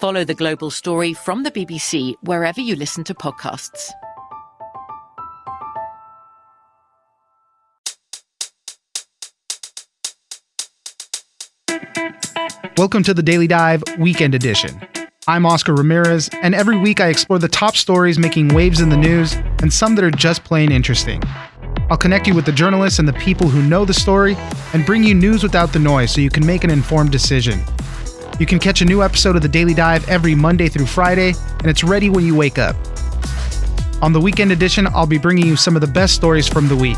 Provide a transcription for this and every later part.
Follow the global story from the BBC wherever you listen to podcasts. Welcome to the Daily Dive Weekend Edition. I'm Oscar Ramirez, and every week I explore the top stories making waves in the news and some that are just plain interesting. I'll connect you with the journalists and the people who know the story and bring you news without the noise so you can make an informed decision. You can catch a new episode of the Daily Dive every Monday through Friday, and it's ready when you wake up. On the weekend edition, I'll be bringing you some of the best stories from the week.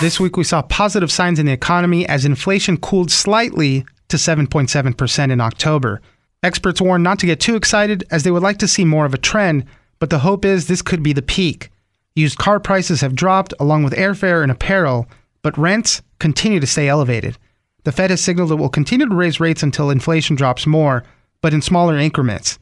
This week, we saw positive signs in the economy as inflation cooled slightly to 7.7% in October. Experts warn not to get too excited as they would like to see more of a trend, but the hope is this could be the peak. Used car prices have dropped along with airfare and apparel, but rents continue to stay elevated. The Fed has signaled it will continue to raise rates until inflation drops more, but in smaller increments.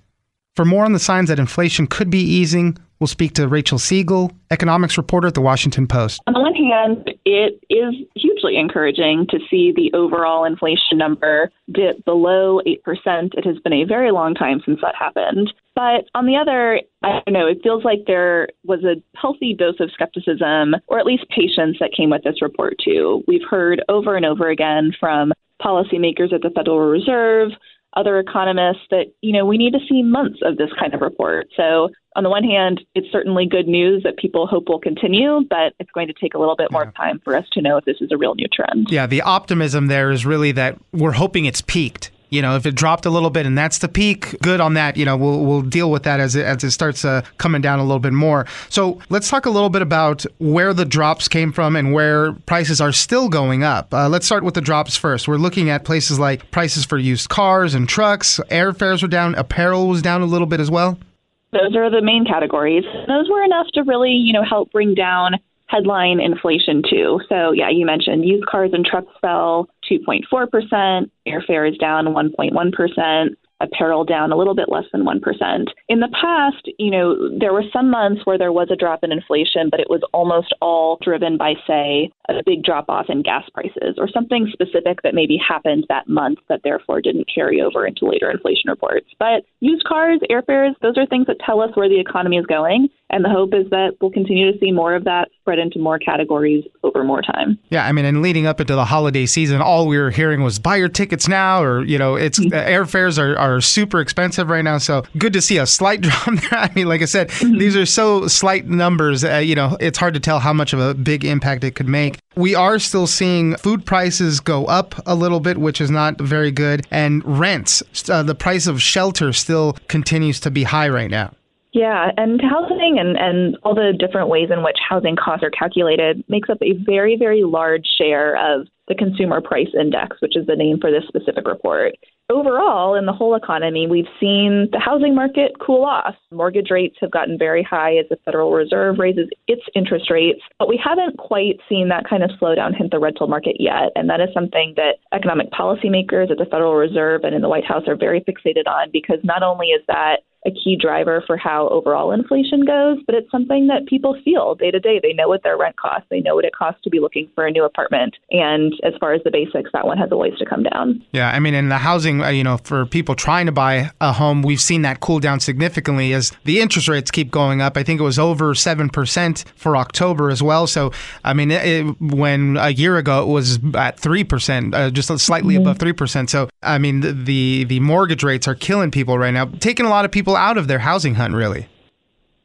For more on the signs that inflation could be easing, we'll speak to Rachel Siegel, economics reporter at the Washington Post. On the one hand, it is hugely encouraging to see the overall inflation number dip below 8%. It has been a very long time since that happened. But on the other, I don't know, it feels like there was a healthy dose of skepticism, or at least patience, that came with this report, too. We've heard over and over again from policymakers at the Federal Reserve, other economists that you know we need to see months of this kind of report. So on the one hand, it's certainly good news that people hope will continue, but it's going to take a little bit more time for us to know if this is a real new trend. Yeah, the optimism there is really that we're hoping it's peaked you know, if it dropped a little bit and that's the peak, good on that. You know, we'll we'll deal with that as it as it starts uh, coming down a little bit more. So let's talk a little bit about where the drops came from and where prices are still going up. Uh, let's start with the drops first. We're looking at places like prices for used cars and trucks. Airfares were down. Apparel was down a little bit as well. Those are the main categories. Those were enough to really, you know, help bring down headline inflation too. So yeah, you mentioned used cars and trucks fell 2.4%, airfare is down 1.1% apparel down a little bit less than 1%. In the past, you know, there were some months where there was a drop in inflation, but it was almost all driven by, say, a big drop off in gas prices or something specific that maybe happened that month that therefore didn't carry over into later inflation reports. But used cars, airfares, those are things that tell us where the economy is going. And the hope is that we'll continue to see more of that spread into more categories over more time. Yeah, I mean, and leading up into the holiday season, all we were hearing was buy your tickets now, or you know, it's mm-hmm. airfares are, are super expensive right now. So good to see a slight drop there. I mean, like I said, mm-hmm. these are so slight numbers. Uh, you know, it's hard to tell how much of a big impact it could make. We are still seeing food prices go up a little bit, which is not very good, and rents. Uh, the price of shelter still continues to be high right now. Yeah, and housing and, and all the different ways in which housing costs are calculated makes up a very, very large share of the Consumer Price Index, which is the name for this specific report. Overall, in the whole economy, we've seen the housing market cool off. Mortgage rates have gotten very high as the Federal Reserve raises its interest rates, but we haven't quite seen that kind of slowdown hit the rental market yet. And that is something that economic policymakers at the Federal Reserve and in the White House are very fixated on because not only is that a key driver for how overall inflation goes, but it's something that people feel day to day. They know what their rent costs, they know what it costs to be looking for a new apartment. And as far as the basics, that one has a ways to come down. Yeah, I mean, in the housing, uh, you know, for people trying to buy a home, we've seen that cool down significantly as the interest rates keep going up. I think it was over 7% for October as well. So, I mean, it, when a year ago it was at 3%, uh, just slightly mm-hmm. above 3%. So, I mean, the, the, the mortgage rates are killing people right now, taking a lot of people out of their housing hunt, really.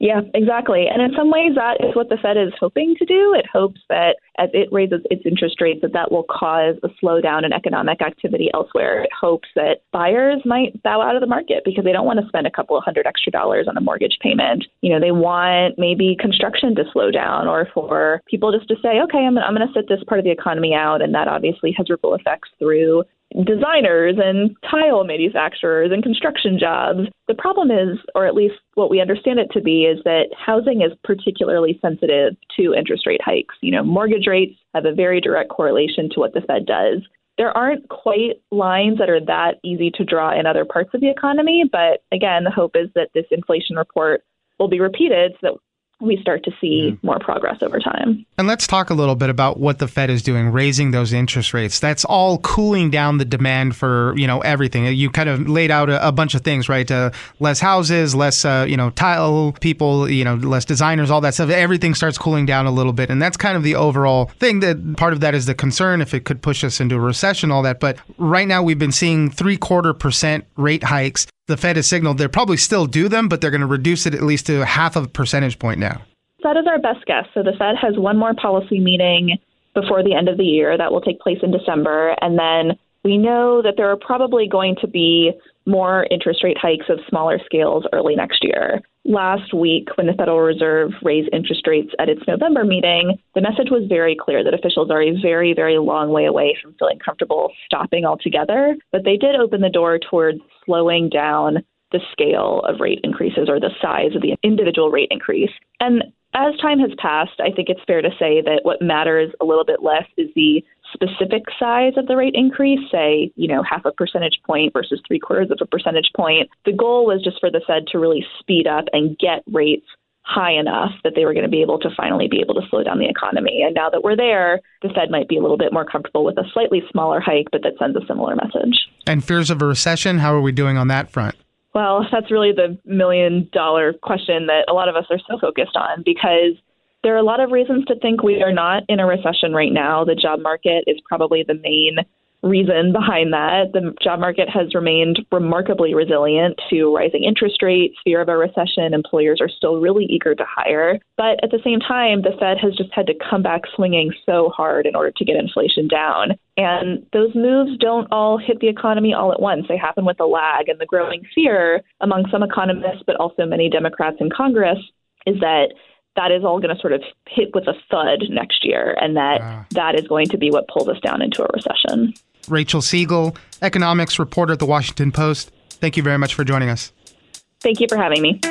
Yeah, exactly. And in some ways, that is what the Fed is hoping to do. It hopes that as it raises its interest rates, that that will cause a slowdown in economic activity elsewhere. It hopes that buyers might bow out of the market because they don't want to spend a couple of hundred extra dollars on a mortgage payment. You know, they want maybe construction to slow down or for people just to say, okay, I'm, I'm going to sit this part of the economy out. And that obviously has ripple effects through designers and tile manufacturers and construction jobs. The problem is, or at least what we understand it to be, is that housing is particularly sensitive to interest rate hikes. You know, mortgage rates have a very direct correlation to what the Fed does. There aren't quite lines that are that easy to draw in other parts of the economy, but again, the hope is that this inflation report will be repeated so that we start to see mm-hmm. more progress over time. And let's talk a little bit about what the Fed is doing, raising those interest rates. That's all cooling down the demand for you know everything. You kind of laid out a, a bunch of things, right? Uh, less houses, less uh, you know tile people, you know less designers, all that stuff. Everything starts cooling down a little bit, and that's kind of the overall thing. That part of that is the concern if it could push us into a recession, all that. But right now we've been seeing three quarter percent rate hikes the Fed has signaled they'll probably still do them, but they're going to reduce it at least to half of a percentage point now. That is our best guess. So the Fed has one more policy meeting before the end of the year that will take place in December. And then we know that there are probably going to be more interest rate hikes of smaller scales early next year. Last week, when the Federal Reserve raised interest rates at its November meeting, the message was very clear that officials are a very, very long way away from feeling comfortable stopping altogether. But they did open the door towards slowing down the scale of rate increases or the size of the individual rate increase. And as time has passed, I think it's fair to say that what matters a little bit less is the specific size of the rate increase, say, you know, half a percentage point versus three quarters of a percentage point. The goal was just for the Fed to really speed up and get rates high enough that they were going to be able to finally be able to slow down the economy. And now that we're there, the Fed might be a little bit more comfortable with a slightly smaller hike, but that sends a similar message. And fears of a recession, how are we doing on that front? Well, that's really the million dollar question that a lot of us are so focused on because there are a lot of reasons to think we are not in a recession right now. The job market is probably the main reason behind that. The job market has remained remarkably resilient to rising interest rates, fear of a recession. Employers are still really eager to hire. But at the same time, the Fed has just had to come back swinging so hard in order to get inflation down. And those moves don't all hit the economy all at once. They happen with a lag. And the growing fear among some economists, but also many Democrats in Congress, is that that is all going to sort of hit with a thud next year, and that uh. that is going to be what pulls us down into a recession. Rachel Siegel, economics reporter at the Washington Post. Thank you very much for joining us. Thank you for having me.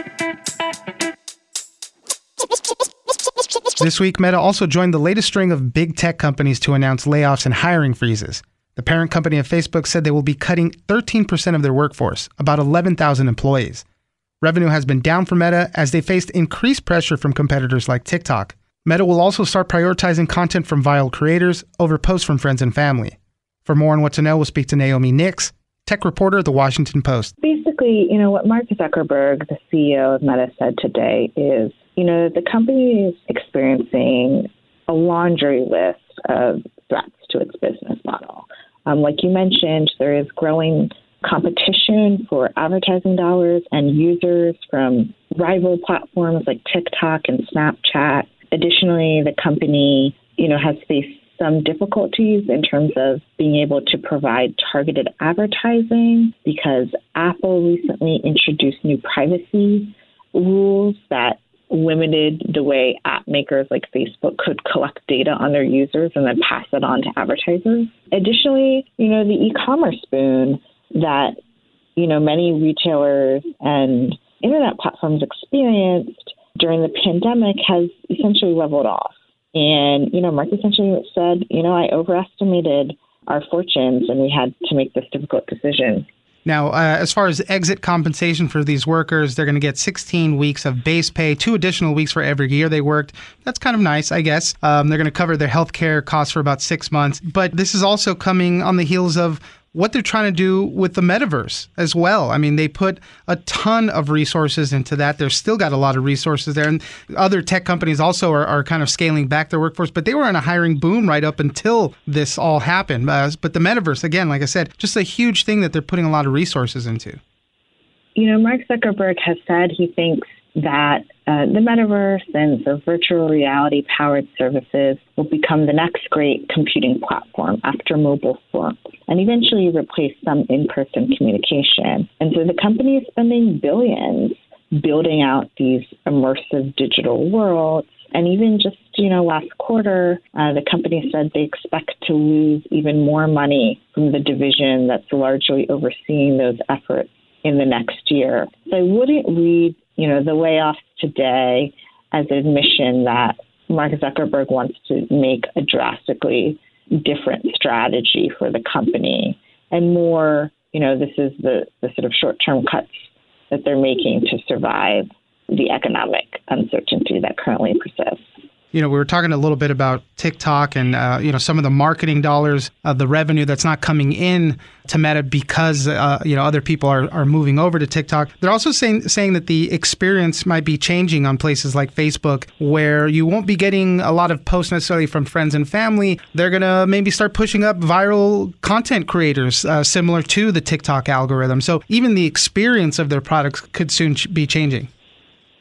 This week, Meta also joined the latest string of big tech companies to announce layoffs and hiring freezes. The parent company of Facebook said they will be cutting 13% of their workforce, about 11,000 employees. Revenue has been down for Meta as they faced increased pressure from competitors like TikTok. Meta will also start prioritizing content from viral creators over posts from friends and family. For more on what to know, we'll speak to Naomi Nix, tech reporter at the Washington Post. Basically, you know, what Mark Zuckerberg, the CEO of Meta, said today is, you know, the company is experiencing a laundry list of threats to its business model. Um, like you mentioned, there is growing competition for advertising dollars and users from rival platforms like TikTok and Snapchat. Additionally, the company, you know, has faced some difficulties in terms of being able to provide targeted advertising because Apple recently introduced new privacy rules that limited the way app makers like Facebook could collect data on their users and then pass it on to advertisers. Additionally, you know, the e-commerce boom that, you know, many retailers and internet platforms experienced during the pandemic has essentially leveled off. And, you know, Mark essentially said, you know, I overestimated our fortunes and we had to make this difficult decision. Now, uh, as far as exit compensation for these workers, they're going to get 16 weeks of base pay, two additional weeks for every year they worked. That's kind of nice, I guess. Um, they're going to cover their health care costs for about six months. But this is also coming on the heels of what they're trying to do with the metaverse as well. I mean, they put a ton of resources into that. They've still got a lot of resources there. And other tech companies also are, are kind of scaling back their workforce, but they were in a hiring boom right up until this all happened. Uh, but the metaverse, again, like I said, just a huge thing that they're putting a lot of resources into. You know, Mark Zuckerberg has said he thinks that uh, the metaverse and the virtual reality powered services will become the next great computing platform after mobile phones and eventually replace some in person communication. And so the company is spending billions building out these immersive digital worlds. And even just, you know, last quarter, uh, the company said they expect to lose even more money from the division that's largely overseeing those efforts in the next year. So I wouldn't read you know, the layoffs today as an admission that Mark Zuckerberg wants to make a drastically different strategy for the company and more, you know, this is the, the sort of short term cuts that they're making to survive the economic uncertainty that currently persists you know, we were talking a little bit about TikTok and uh, you know some of the marketing dollars, uh, the revenue that's not coming in to Meta because uh, you know other people are, are moving over to TikTok. They're also saying saying that the experience might be changing on places like Facebook, where you won't be getting a lot of posts necessarily from friends and family. They're gonna maybe start pushing up viral content creators uh, similar to the TikTok algorithm. So even the experience of their products could soon be changing.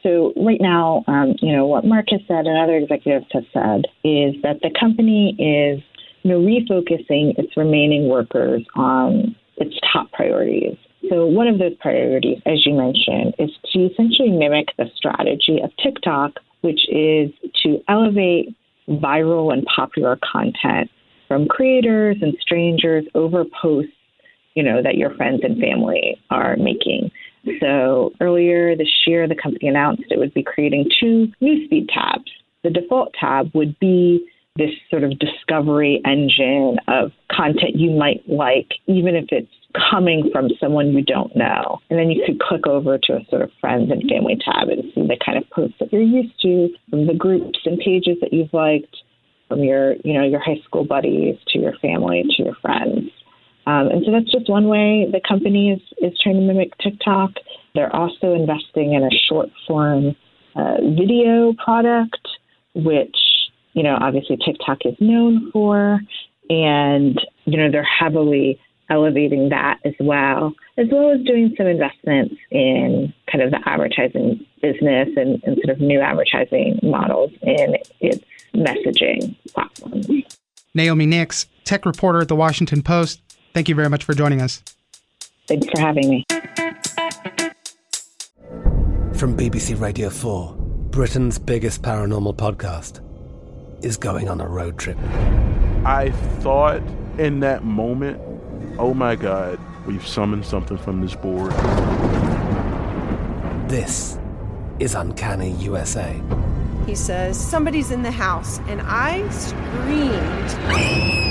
So right now, um, you know, what Mark has said and other executives have said is that the company is, you know, refocusing its remaining workers on its top priorities. So one of those priorities, as you mentioned, is to essentially mimic the strategy of TikTok, which is to elevate viral and popular content from creators and strangers over posts, you know, that your friends and family are making. So earlier this year, the company announced it would be creating two newsfeed tabs. The default tab would be this sort of discovery engine of content you might like, even if it's coming from someone you don't know. And then you could click over to a sort of friends and family tab and see the kind of posts that you're used to from the groups and pages that you've liked, from your, you know, your high school buddies to your family to your friends. Um, and so that's just one way the company is, is trying to mimic TikTok. They're also investing in a short form uh, video product, which, you know, obviously TikTok is known for. And, you know, they're heavily elevating that as well, as well as doing some investments in kind of the advertising business and, and sort of new advertising models in its messaging platforms. Naomi Nix, tech reporter at the Washington Post. Thank you very much for joining us. Thanks for having me. From BBC Radio 4, Britain's biggest paranormal podcast is going on a road trip. I thought in that moment, oh my God, we've summoned something from this board. This is Uncanny USA. He says, Somebody's in the house, and I screamed.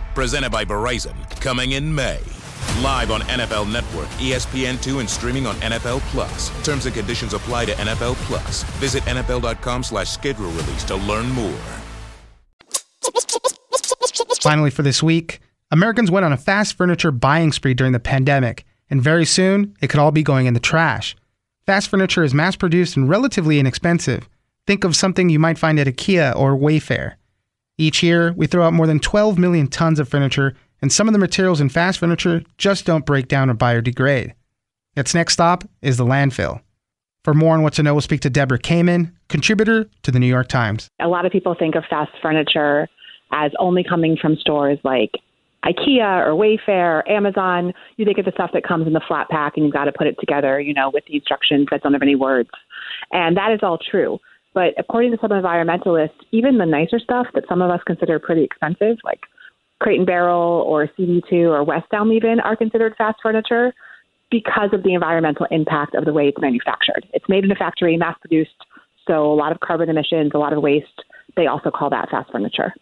presented by Verizon, coming in May. Live on NFL Network, ESPN2, and streaming on NFL Plus. Terms and conditions apply to NFL Plus. Visit NFL.com slash schedule release to learn more. Finally, for this week, Americans went on a fast furniture buying spree during the pandemic, and very soon it could all be going in the trash. Fast furniture is mass produced and relatively inexpensive. Think of something you might find at IKEA or Wayfair. Each year, we throw out more than 12 million tons of furniture, and some of the materials in fast furniture just don't break down or biodegrade. Its next stop is the landfill. For more on what to know, we'll speak to Debra Kamin, contributor to the New York Times. A lot of people think of fast furniture as only coming from stores like IKEA or Wayfair, or Amazon, you think of the stuff that comes in the flat pack and you've got to put it together, you know, with the instructions that don't have any words. And that is all true. But according to some environmentalists, even the nicer stuff that some of us consider pretty expensive, like Crate and Barrel or CB2 or West Elm even, are considered fast furniture because of the environmental impact of the way it's manufactured. It's made in a factory, mass produced, so a lot of carbon emissions, a lot of waste. They also call that fast furniture.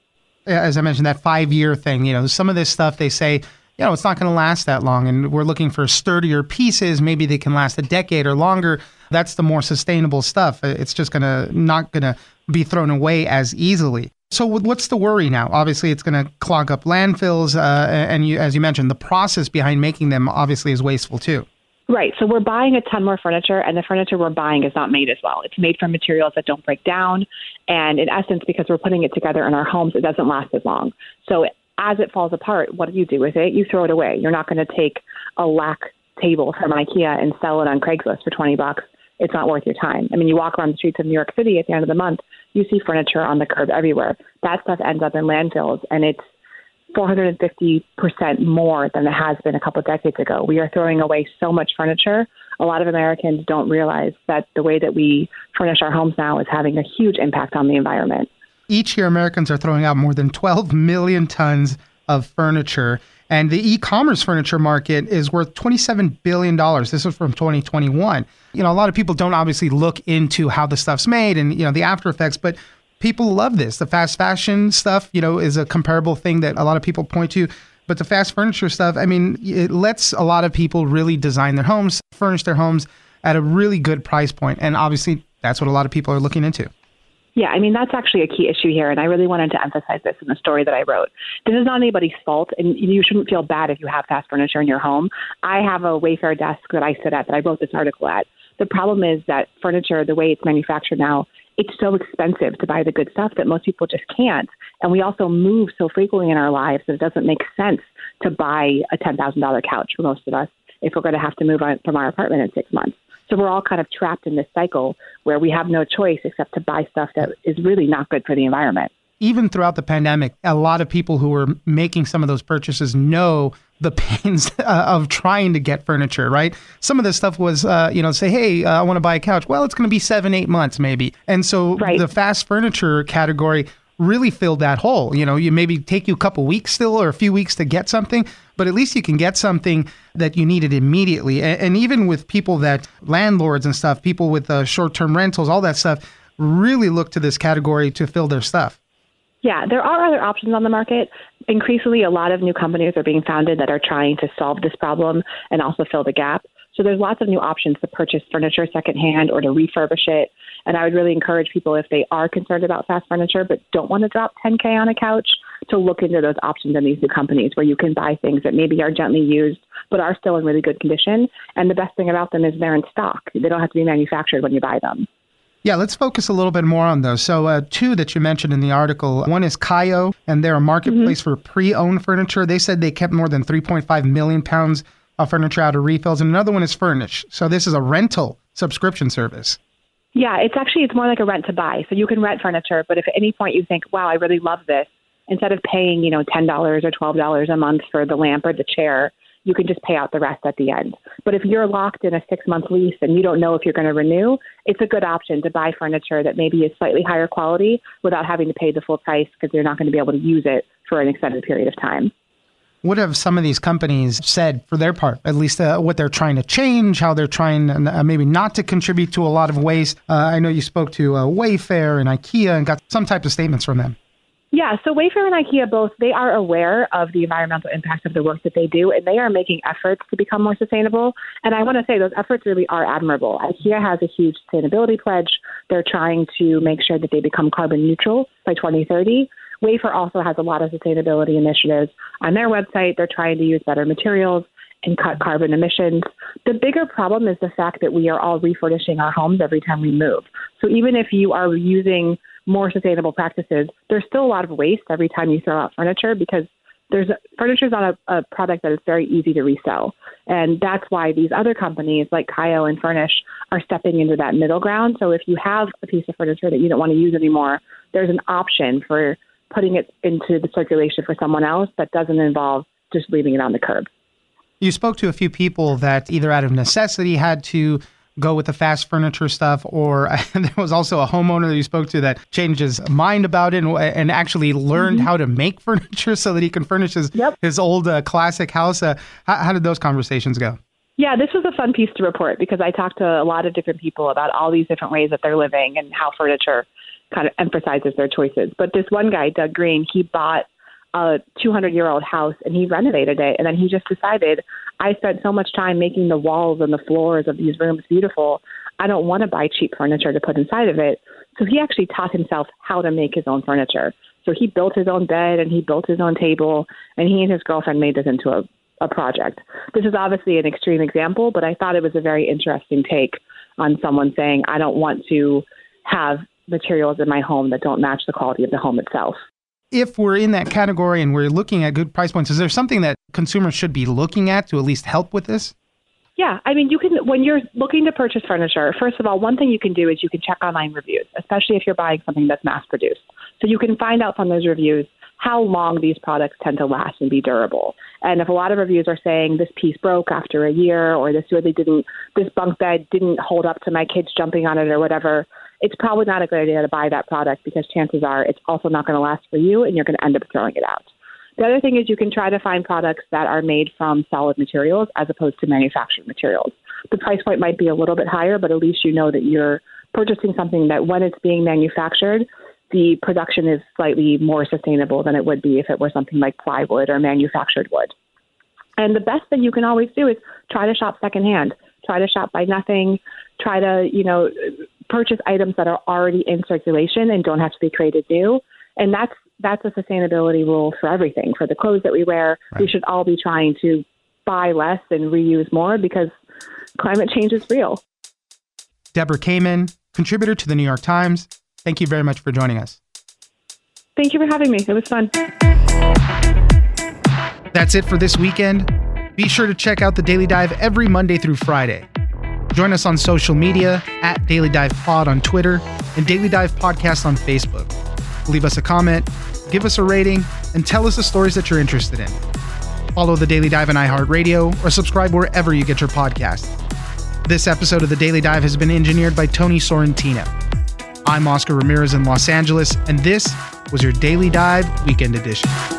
As I mentioned, that five year thing, you know, some of this stuff they say, you know, it's not going to last that long, and we're looking for sturdier pieces. Maybe they can last a decade or longer. That's the more sustainable stuff. It's just going to not going to be thrown away as easily. So what's the worry now? Obviously, it's going to clog up landfills, uh, and you, as you mentioned, the process behind making them obviously is wasteful too. Right. So we're buying a ton more furniture, and the furniture we're buying is not made as well. It's made from materials that don't break down, and in essence, because we're putting it together in our homes, it doesn't last as long. So as it falls apart, what do you do with it? You throw it away. You're not going to take a Lack table from IKEA and sell it on Craigslist for 20 bucks. It's not worth your time. I mean, you walk around the streets of New York City at the end of the month, you see furniture on the curb everywhere. That stuff ends up in landfills, and it's 450% more than it has been a couple of decades ago. We are throwing away so much furniture. A lot of Americans don't realize that the way that we furnish our homes now is having a huge impact on the environment. Each year, Americans are throwing out more than 12 million tons of furniture. And the e-commerce furniture market is worth $27 billion. This is from 2021. You know, a lot of people don't obviously look into how the stuff's made and, you know, the after effects, but people love this. The fast fashion stuff, you know, is a comparable thing that a lot of people point to. But the fast furniture stuff, I mean, it lets a lot of people really design their homes, furnish their homes at a really good price point. And obviously, that's what a lot of people are looking into. Yeah, I mean, that's actually a key issue here. And I really wanted to emphasize this in the story that I wrote. This is not anybody's fault, and you shouldn't feel bad if you have fast furniture in your home. I have a Wayfair desk that I sit at that I wrote this article at. The problem is that furniture, the way it's manufactured now, it's so expensive to buy the good stuff that most people just can't. And we also move so frequently in our lives that it doesn't make sense to buy a $10,000 couch for most of us if we're going to have to move on from our apartment in six months. So we're all kind of trapped in this cycle where we have no choice except to buy stuff that is really not good for the environment even throughout the pandemic, a lot of people who were making some of those purchases know the pains uh, of trying to get furniture, right? Some of this stuff was, uh, you know, say, hey, uh, I want to buy a couch. Well, it's going to be seven, eight months maybe. And so right. the fast furniture category really filled that hole. You know, you maybe take you a couple weeks still or a few weeks to get something, but at least you can get something that you needed immediately. And, and even with people that, landlords and stuff, people with uh, short term rentals, all that stuff, really look to this category to fill their stuff. Yeah, there are other options on the market. Increasingly, a lot of new companies are being founded that are trying to solve this problem and also fill the gap. So there's lots of new options to purchase furniture secondhand or to refurbish it. And I would really encourage people if they are concerned about fast furniture but don't want to drop 10k on a couch to look into those options in these new companies where you can buy things that maybe are gently used but are still in really good condition. And the best thing about them is they're in stock. They don't have to be manufactured when you buy them. Yeah, let's focus a little bit more on those. So, uh, two that you mentioned in the article one is Kaiyo, and they're a marketplace mm-hmm. for pre owned furniture. They said they kept more than 3.5 million pounds of furniture out of refills. And another one is Fernish. So, this is a rental subscription service. Yeah, it's actually it's more like a rent to buy. So you can rent furniture, but if at any point you think, "Wow, I really love this," instead of paying, you know, ten dollars or twelve dollars a month for the lamp or the chair, you can just pay out the rest at the end. But if you're locked in a six month lease and you don't know if you're going to renew, it's a good option to buy furniture that maybe is slightly higher quality without having to pay the full price because you're not going to be able to use it for an extended period of time. What have some of these companies said for their part, at least uh, what they're trying to change, how they're trying uh, maybe not to contribute to a lot of waste? Uh, I know you spoke to uh, Wayfair and IKEA and got some type of statements from them. Yeah, so Wayfair and IKEA both they are aware of the environmental impact of the work that they do, and they are making efforts to become more sustainable. And I want to say those efforts really are admirable. IKEA has a huge sustainability pledge. They're trying to make sure that they become carbon neutral by 2030. Wayfair also has a lot of sustainability initiatives on their website. They're trying to use better materials and cut carbon emissions. The bigger problem is the fact that we are all refurnishing our homes every time we move. So even if you are using more sustainable practices, there's still a lot of waste every time you throw out furniture because there's furniture is not a, a product that is very easy to resell, and that's why these other companies like Kaiyo and Fernish are stepping into that middle ground. So if you have a piece of furniture that you don't want to use anymore, there's an option for putting it into the circulation for someone else that doesn't involve just leaving it on the curb. You spoke to a few people that either out of necessity had to go with the fast furniture stuff, or there was also a homeowner that you spoke to that changed his mind about it and, and actually learned mm-hmm. how to make furniture so that he can furnish his, yep. his old uh, classic house. Uh, how, how did those conversations go? Yeah, this was a fun piece to report because I talked to a lot of different people about all these different ways that they're living and how furniture kind of emphasizes their choices. But this one guy, Doug Green, he bought a 200 year old house and he renovated it. And then he just decided, I spent so much time making the walls and the floors of these rooms beautiful. I don't want to buy cheap furniture to put inside of it. So he actually taught himself how to make his own furniture. So he built his own bed and he built his own table and he and his girlfriend made this into a, a project. This is obviously an extreme example, but I thought it was a very interesting take on someone saying, I don't want to have materials in my home that don't match the quality of the home itself. If we're in that category and we're looking at good price points, is there something that consumers should be looking at to at least help with this? Yeah, I mean, you can when you're looking to purchase furniture. First of all, one thing you can do is you can check online reviews, especially if you're buying something that's mass produced. So you can find out from those reviews how long these products tend to last and be durable. And if a lot of reviews are saying this piece broke after a year, or this really didn't, this bunk bed didn't hold up to my kids jumping on it, or whatever, it's probably not a good idea to buy that product because chances are it's also not going to last for you and you're going to end up throwing it out. The other thing is you can try to find products that are made from solid materials as opposed to manufactured materials. The price point might be a little bit higher, but at least you know that you're purchasing something that when it's being manufactured, the production is slightly more sustainable than it would be if it were something like plywood or manufactured wood. And the best thing you can always do is try to shop secondhand. Try to shop by nothing. Try to, you know, purchase items that are already in circulation and don't have to be created new. And that's that's a sustainability rule for everything. For the clothes that we wear, right. we should all be trying to buy less and reuse more because climate change is real. Debra Kamin, contributor to the New York Times, thank you very much for joining us. Thank you for having me. It was fun. That's it for this weekend. Be sure to check out the Daily Dive every Monday through Friday. Join us on social media at Daily Dive Pod on Twitter and Daily Dive Podcast on Facebook. Leave us a comment, give us a rating, and tell us the stories that you're interested in. Follow the Daily Dive on iHeartRadio or subscribe wherever you get your podcast. This episode of the Daily Dive has been engineered by Tony Sorrentino. I'm Oscar Ramirez in Los Angeles, and this was your Daily Dive Weekend Edition.